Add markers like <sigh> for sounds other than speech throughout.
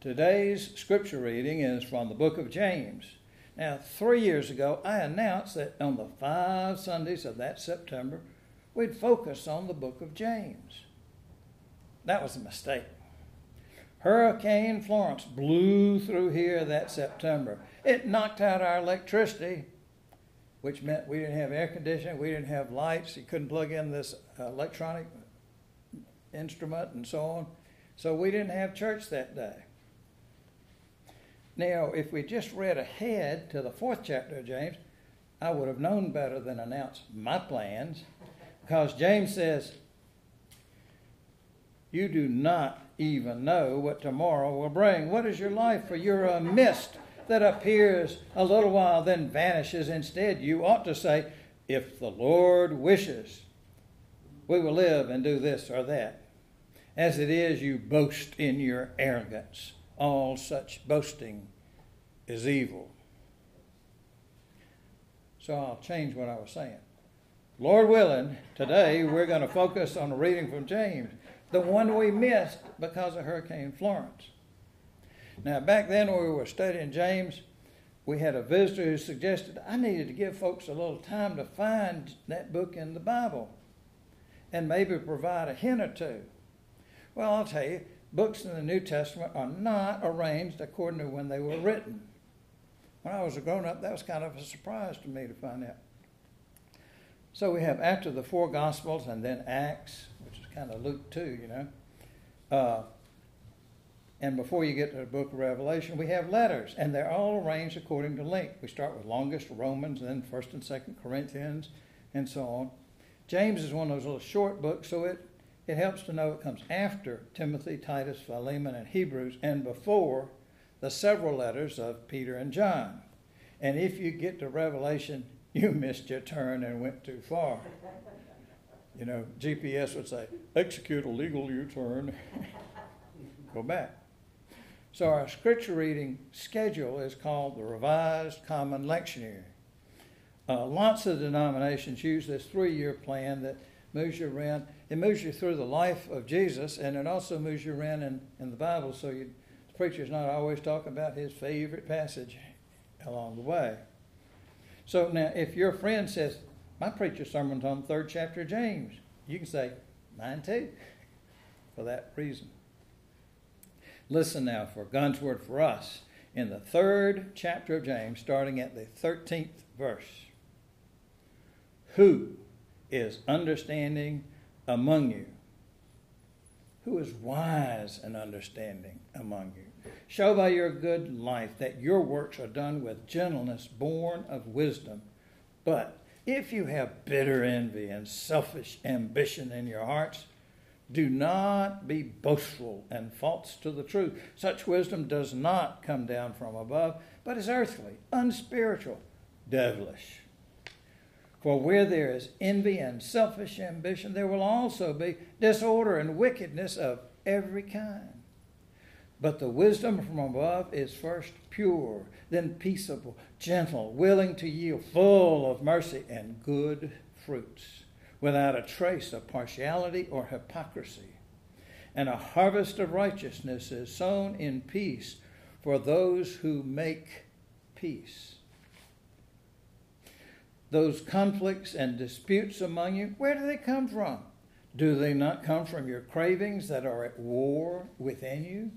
Today's scripture reading is from the book of James. Now, three years ago, I announced that on the five Sundays of that September, we'd focus on the book of James. That was a mistake. Hurricane Florence blew through here that September. It knocked out our electricity, which meant we didn't have air conditioning, we didn't have lights, you couldn't plug in this electronic instrument and so on. So we didn't have church that day. Now, if we just read ahead to the fourth chapter of James, I would have known better than announce my plans because James says, You do not even know what tomorrow will bring. What is your life? For you're a mist that appears a little while, then vanishes. Instead, you ought to say, If the Lord wishes, we will live and do this or that. As it is, you boast in your arrogance. All such boasting is evil. So I'll change what I was saying. Lord willing, today we're going to focus on a reading from James, the one we missed because of Hurricane Florence. Now, back then when we were studying James, we had a visitor who suggested I needed to give folks a little time to find that book in the Bible and maybe provide a hint or two. Well, I'll tell you, books in the New Testament are not arranged according to when they were written. When I was a grown up, that was kind of a surprise to me to find out. So we have after the four Gospels and then Acts, which is kind of Luke 2, you know. Uh, and before you get to the book of Revelation, we have letters, and they're all arranged according to length. We start with longest Romans, then 1st and 2nd Corinthians, and so on. James is one of those little short books, so it it helps to know it comes after Timothy, Titus, Philemon, and Hebrews, and before the several letters of Peter and John. And if you get to Revelation, <laughs> you missed your turn and went too far. You know, GPS would say, execute a legal U turn, <laughs> go back. So our scripture reading schedule is called the Revised Common Lectionary. Uh, lots of denominations use this three year plan that moves you around. It moves you through the life of Jesus, and it also moves you around in, in the Bible. So you, the preacher's not always talking about his favorite passage along the way. So now, if your friend says, "My preacher's sermon's on the third chapter of James," you can say, "Mine too," for that reason. Listen now for God's word for us in the third chapter of James, starting at the thirteenth verse. Who is understanding among you? Who is wise and understanding among you? Show by your good life that your works are done with gentleness, born of wisdom. But if you have bitter envy and selfish ambition in your hearts, do not be boastful and false to the truth. Such wisdom does not come down from above, but is earthly, unspiritual, devilish. For where there is envy and selfish ambition, there will also be disorder and wickedness of every kind. But the wisdom from above is first pure, then peaceable, gentle, willing to yield, full of mercy and good fruits, without a trace of partiality or hypocrisy. And a harvest of righteousness is sown in peace for those who make peace those conflicts and disputes among you, where do they come from? Do they not come from your cravings that are at war within you?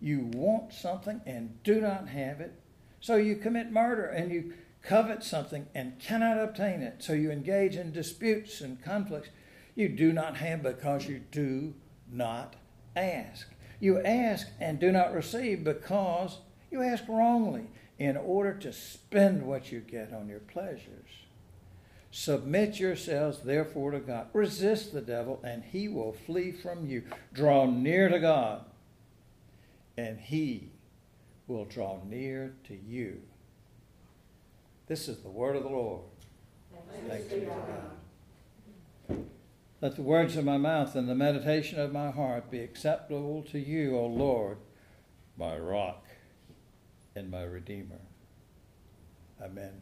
You want something and do not have it, so you commit murder and you covet something and cannot obtain it, so you engage in disputes and conflicts. You do not have because you do not ask. You ask and do not receive because you ask wrongly in order to spend what you get on your pleasures. Submit yourselves, therefore, to God. Resist the devil, and he will flee from you. Draw near to God, and he will draw near to you. This is the word of the Lord. Thanks be to God. Let the words of my mouth and the meditation of my heart be acceptable to you, O Lord, my rock and my Redeemer. Amen.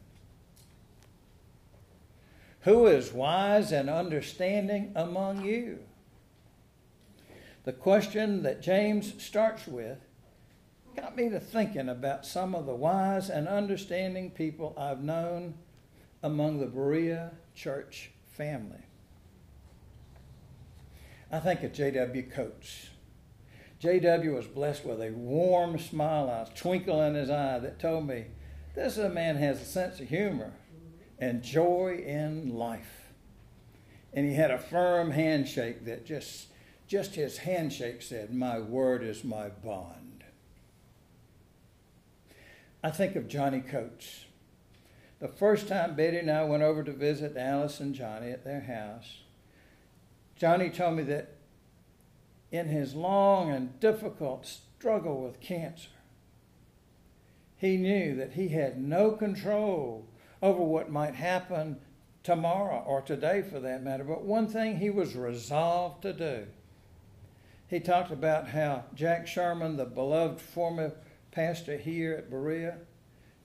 Who is wise and understanding among you? The question that James starts with got me to thinking about some of the wise and understanding people I've known among the Berea church family. I think of J.W. Coates. J.W. was blessed with a warm smile, a twinkle in his eye that told me this man has a sense of humor and joy in life. And he had a firm handshake that just, just his handshake said, My word is my bond. I think of Johnny Coates. The first time Betty and I went over to visit Alice and Johnny at their house, Johnny told me that in his long and difficult struggle with cancer, he knew that he had no control over what might happen tomorrow or today for that matter. But one thing he was resolved to do. He talked about how Jack Sherman, the beloved former pastor here at Berea,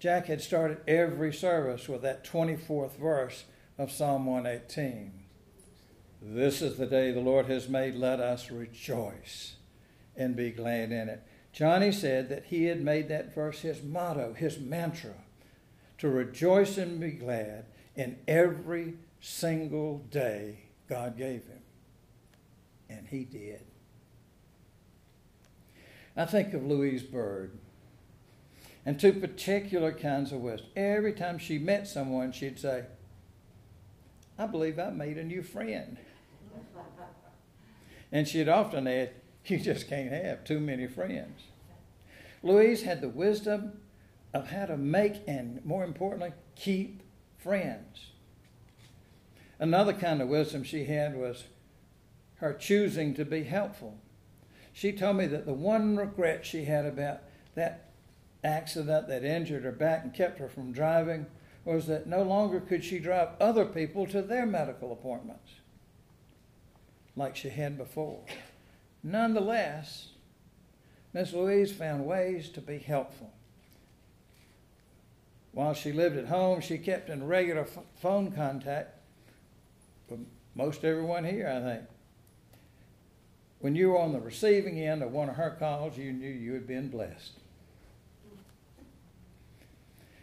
Jack had started every service with that 24th verse of Psalm 118. This is the day the Lord has made. Let us rejoice and be glad in it. Johnny said that he had made that verse his motto, his mantra, to rejoice and be glad in every single day God gave him. And he did. I think of Louise Bird and two particular kinds of wisdom. Every time she met someone, she'd say, I believe I made a new friend. And she'd often add, You just can't have too many friends. Louise had the wisdom of how to make and, more importantly, keep friends. Another kind of wisdom she had was her choosing to be helpful. She told me that the one regret she had about that accident that injured her back and kept her from driving was that no longer could she drive other people to their medical appointments like she had before. Nonetheless, Miss Louise found ways to be helpful. While she lived at home, she kept in regular f- phone contact with most everyone here, I think. When you were on the receiving end of one of her calls, you knew you had been blessed.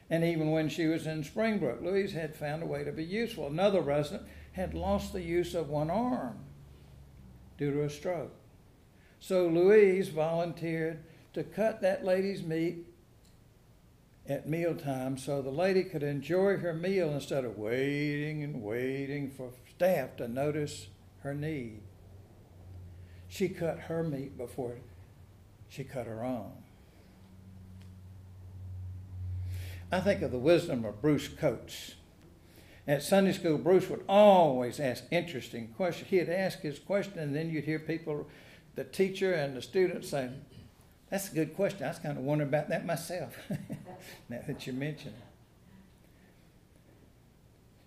And even when she was in Springbrook, Louise had found a way to be useful. Another resident had lost the use of one arm due to a stroke. So Louise volunteered to cut that lady's meat at mealtime so the lady could enjoy her meal instead of waiting and waiting for staff to notice her need. She cut her meat before she cut her own. I think of the wisdom of Bruce Coates. At Sunday school, Bruce would always ask interesting questions. He'd ask his question, and then you'd hear people, the teacher and the students saying, That's a good question. I was kind of wondering about that myself, <laughs> now that you mention it.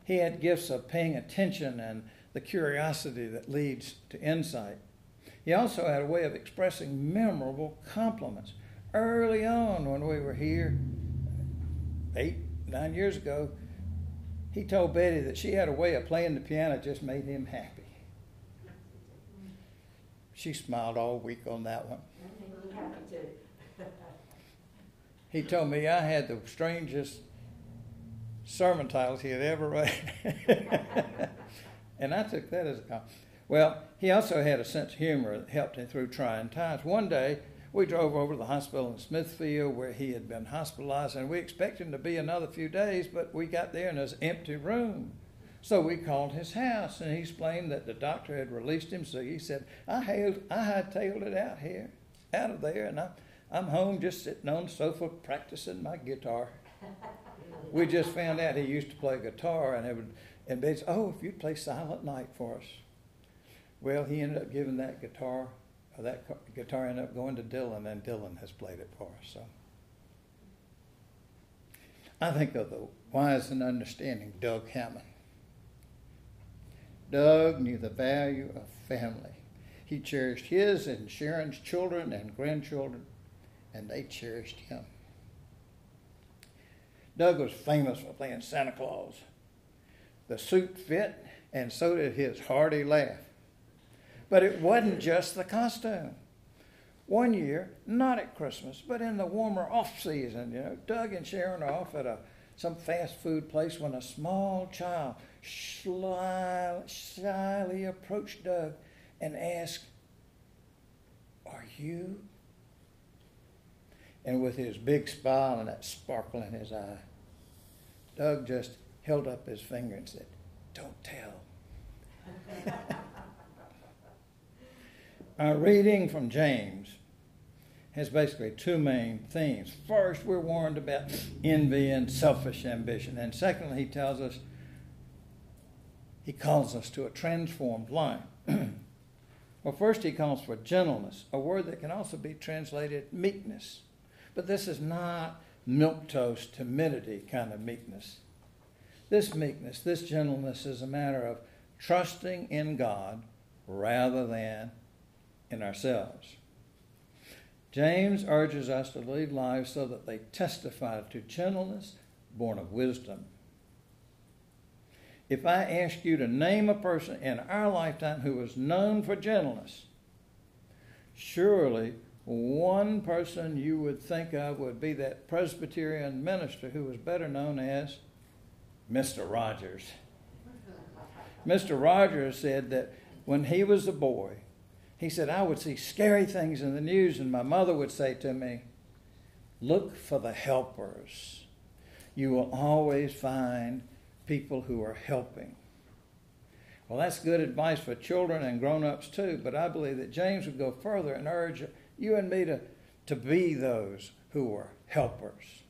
He had gifts of paying attention and the curiosity that leads to insight. He also had a way of expressing memorable compliments. Early on, when we were here, eight, nine years ago, he told Betty that she had a way of playing the piano just made him happy. She smiled all week on that one. he told me I had the strangest sermon titles he had ever read. <laughs> and I took that as a compliment. Well, he also had a sense of humor that helped him through trying times. One day, we drove over to the hospital in Smithfield where he had been hospitalized, and we expected him to be another few days, but we got there and there's an empty room. So we called his house, and he explained that the doctor had released him. So he said, "I hailed, I hightailed it out here, out of there, and I'm, I'm home just sitting on the sofa practicing my guitar." <laughs> we just found out he used to play guitar, and it would, and they said, "Oh, if you'd play Silent Night for us." Well, he ended up giving that guitar that guitar ended up going to Dylan, and Dylan has played it for us. So I think of the wise and understanding Doug Hammond. Doug knew the value of family. He cherished his and Sharon's children and grandchildren, and they cherished him. Doug was famous for playing Santa Claus. The suit fit, and so did his hearty laugh. But it wasn't just the costume. One year, not at Christmas, but in the warmer off season, you know, Doug and Sharon are off at a some fast food place when a small child shyly approached Doug and asked, Are you? And with his big smile and that sparkle in his eye, Doug just held up his finger and said, Don't tell. <laughs> Our reading from James has basically two main themes. First, we're warned about envy and selfish ambition. And secondly, he tells us, he calls us to a transformed life. <clears throat> well, first, he calls for gentleness, a word that can also be translated meekness. But this is not milquetoast timidity kind of meekness. This meekness, this gentleness is a matter of trusting in God rather than in ourselves. James urges us to lead lives so that they testify to gentleness born of wisdom. If I ask you to name a person in our lifetime who was known for gentleness, surely one person you would think of would be that Presbyterian minister who was better known as Mr. Rogers. Mr. Rogers said that when he was a boy, he said, I would see scary things in the news, and my mother would say to me, Look for the helpers. You will always find people who are helping. Well, that's good advice for children and grown ups too, but I believe that James would go further and urge you and me to, to be those who are helpers.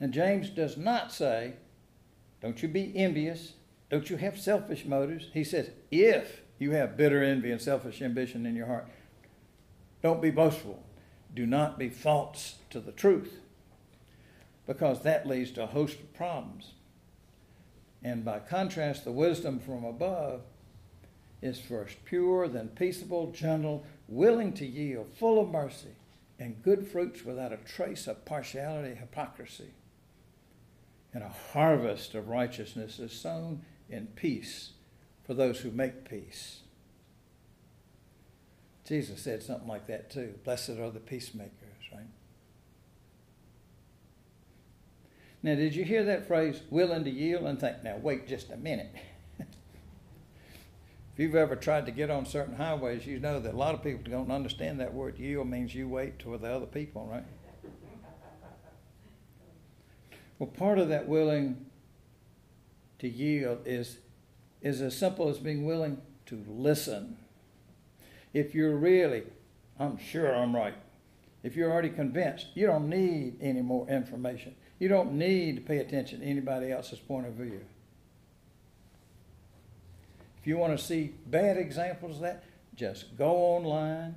And James does not say, Don't you be envious, don't you have selfish motives? He says, if you have bitter envy and selfish ambition in your heart, don't be boastful. Do not be false to the truth, because that leads to a host of problems. And by contrast, the wisdom from above is first pure, then peaceable, gentle, willing to yield, full of mercy, and good fruits without a trace of partiality, hypocrisy. And a harvest of righteousness is sown in peace for those who make peace. Jesus said something like that too. Blessed are the peacemakers, right? Now, did you hear that phrase, willing to yield? And think, now, wait just a minute. <laughs> if you've ever tried to get on certain highways, you know that a lot of people don't understand that word yield means you wait for the other people, right? Well, part of that willing to yield is, is as simple as being willing to listen. If you're really, I'm sure I'm right, if you're already convinced, you don't need any more information. You don't need to pay attention to anybody else's point of view. If you want to see bad examples of that, just go online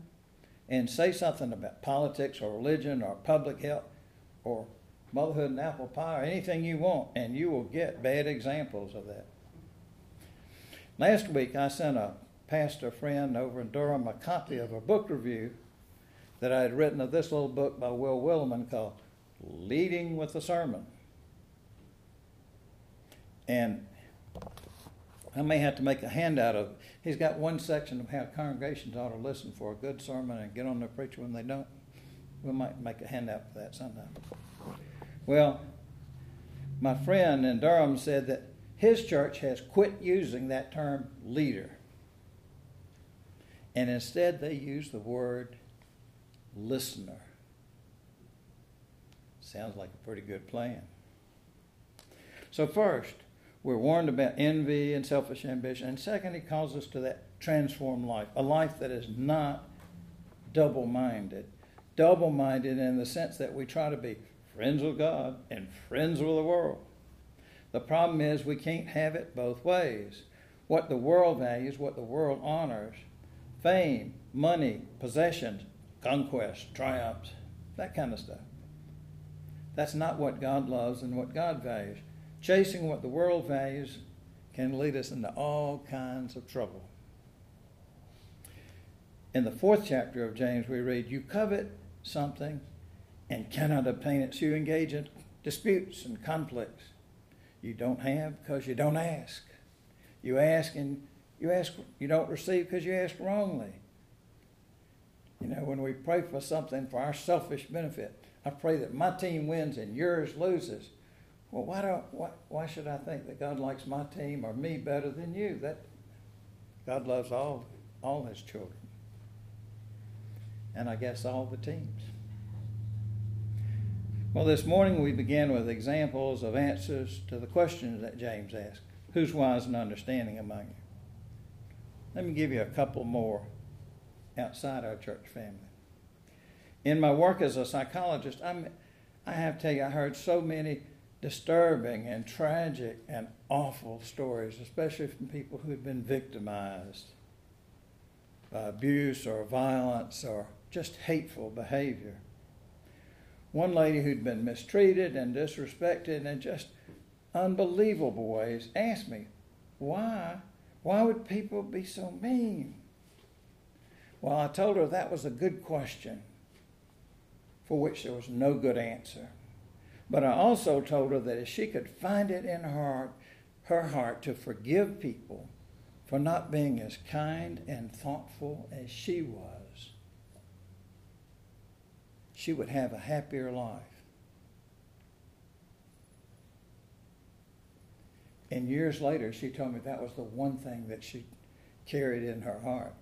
and say something about politics or religion or public health or motherhood and apple pie or anything you want, and you will get bad examples of that. Last week, I sent a pastor friend over in Durham a copy of a book review that I had written of this little book by Will Willimon called Leading with the Sermon. And I may have to make a handout of. it. He's got one section of how congregations ought to listen for a good sermon and get on their preacher when they don't. We might make a handout for that sometime. Well, my friend in Durham said that his church has quit using that term leader. And instead, they use the word listener. Sounds like a pretty good plan. So, first, we're warned about envy and selfish ambition. And second, he calls us to that transformed life, a life that is not double minded. Double minded in the sense that we try to be friends with God and friends with the world. The problem is we can't have it both ways. What the world values, what the world honors, fame, money, possessions, conquest, triumphs, that kind of stuff. That's not what God loves and what God values. Chasing what the world values can lead us into all kinds of trouble. In the fourth chapter of James, we read, You covet something and cannot obtain it. So you engage in disputes and conflicts. You don't have because you don't ask. You ask and you ask you don't receive because you ask wrongly. You know, when we pray for something for our selfish benefit, I pray that my team wins and yours loses. Well, why, do, why, why should I think that God likes my team or me better than you? That God loves all, all his children. And I guess all the teams. Well, this morning we began with examples of answers to the questions that James asked. Who's wise and understanding among you? Let me give you a couple more outside our church family. In my work as a psychologist, I'm, I have to tell you, I heard so many disturbing and tragic and awful stories, especially from people who had been victimized by abuse or violence or just hateful behavior. One lady who'd been mistreated and disrespected in just unbelievable ways asked me, Why? Why would people be so mean? Well, I told her that was a good question for which there was no good answer. But I also told her that if she could find it in her heart, her heart to forgive people for not being as kind and thoughtful as she was, she would have a happier life. And years later, she told me that was the one thing that she carried in her heart.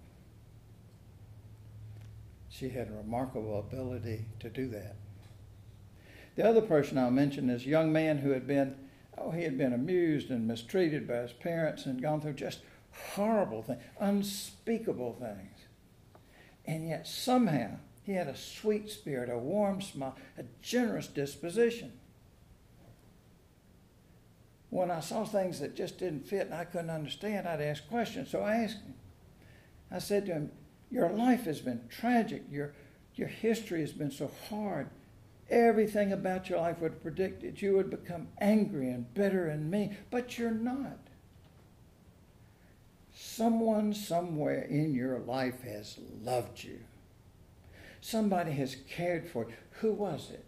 She had a remarkable ability to do that. The other person I'll mention is a young man who had been, oh, he had been amused and mistreated by his parents and gone through just horrible things, unspeakable things. And yet somehow he had a sweet spirit, a warm smile, a generous disposition. When I saw things that just didn't fit and I couldn't understand, I'd ask questions. So I asked him. I said to him, Your life has been tragic. Your, your history has been so hard. Everything about your life would predict that you would become angry and bitter and mean, but you're not. Someone somewhere in your life has loved you. Somebody has cared for you. Who was it?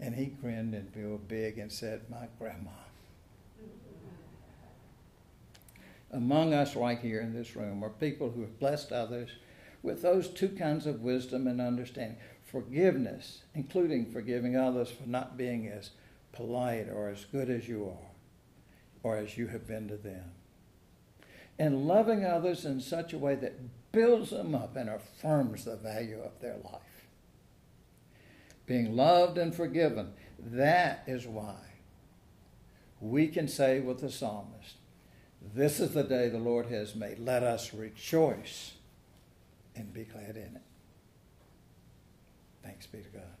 And he grinned and grew big and said, My grandma. Among us, right here in this room, are people who have blessed others with those two kinds of wisdom and understanding forgiveness, including forgiving others for not being as polite or as good as you are or as you have been to them. And loving others in such a way that builds them up and affirms the value of their life. Being loved and forgiven, that is why we can say with the psalmist, This is the day the Lord has made. Let us rejoice and be glad in it. Thanks be to God.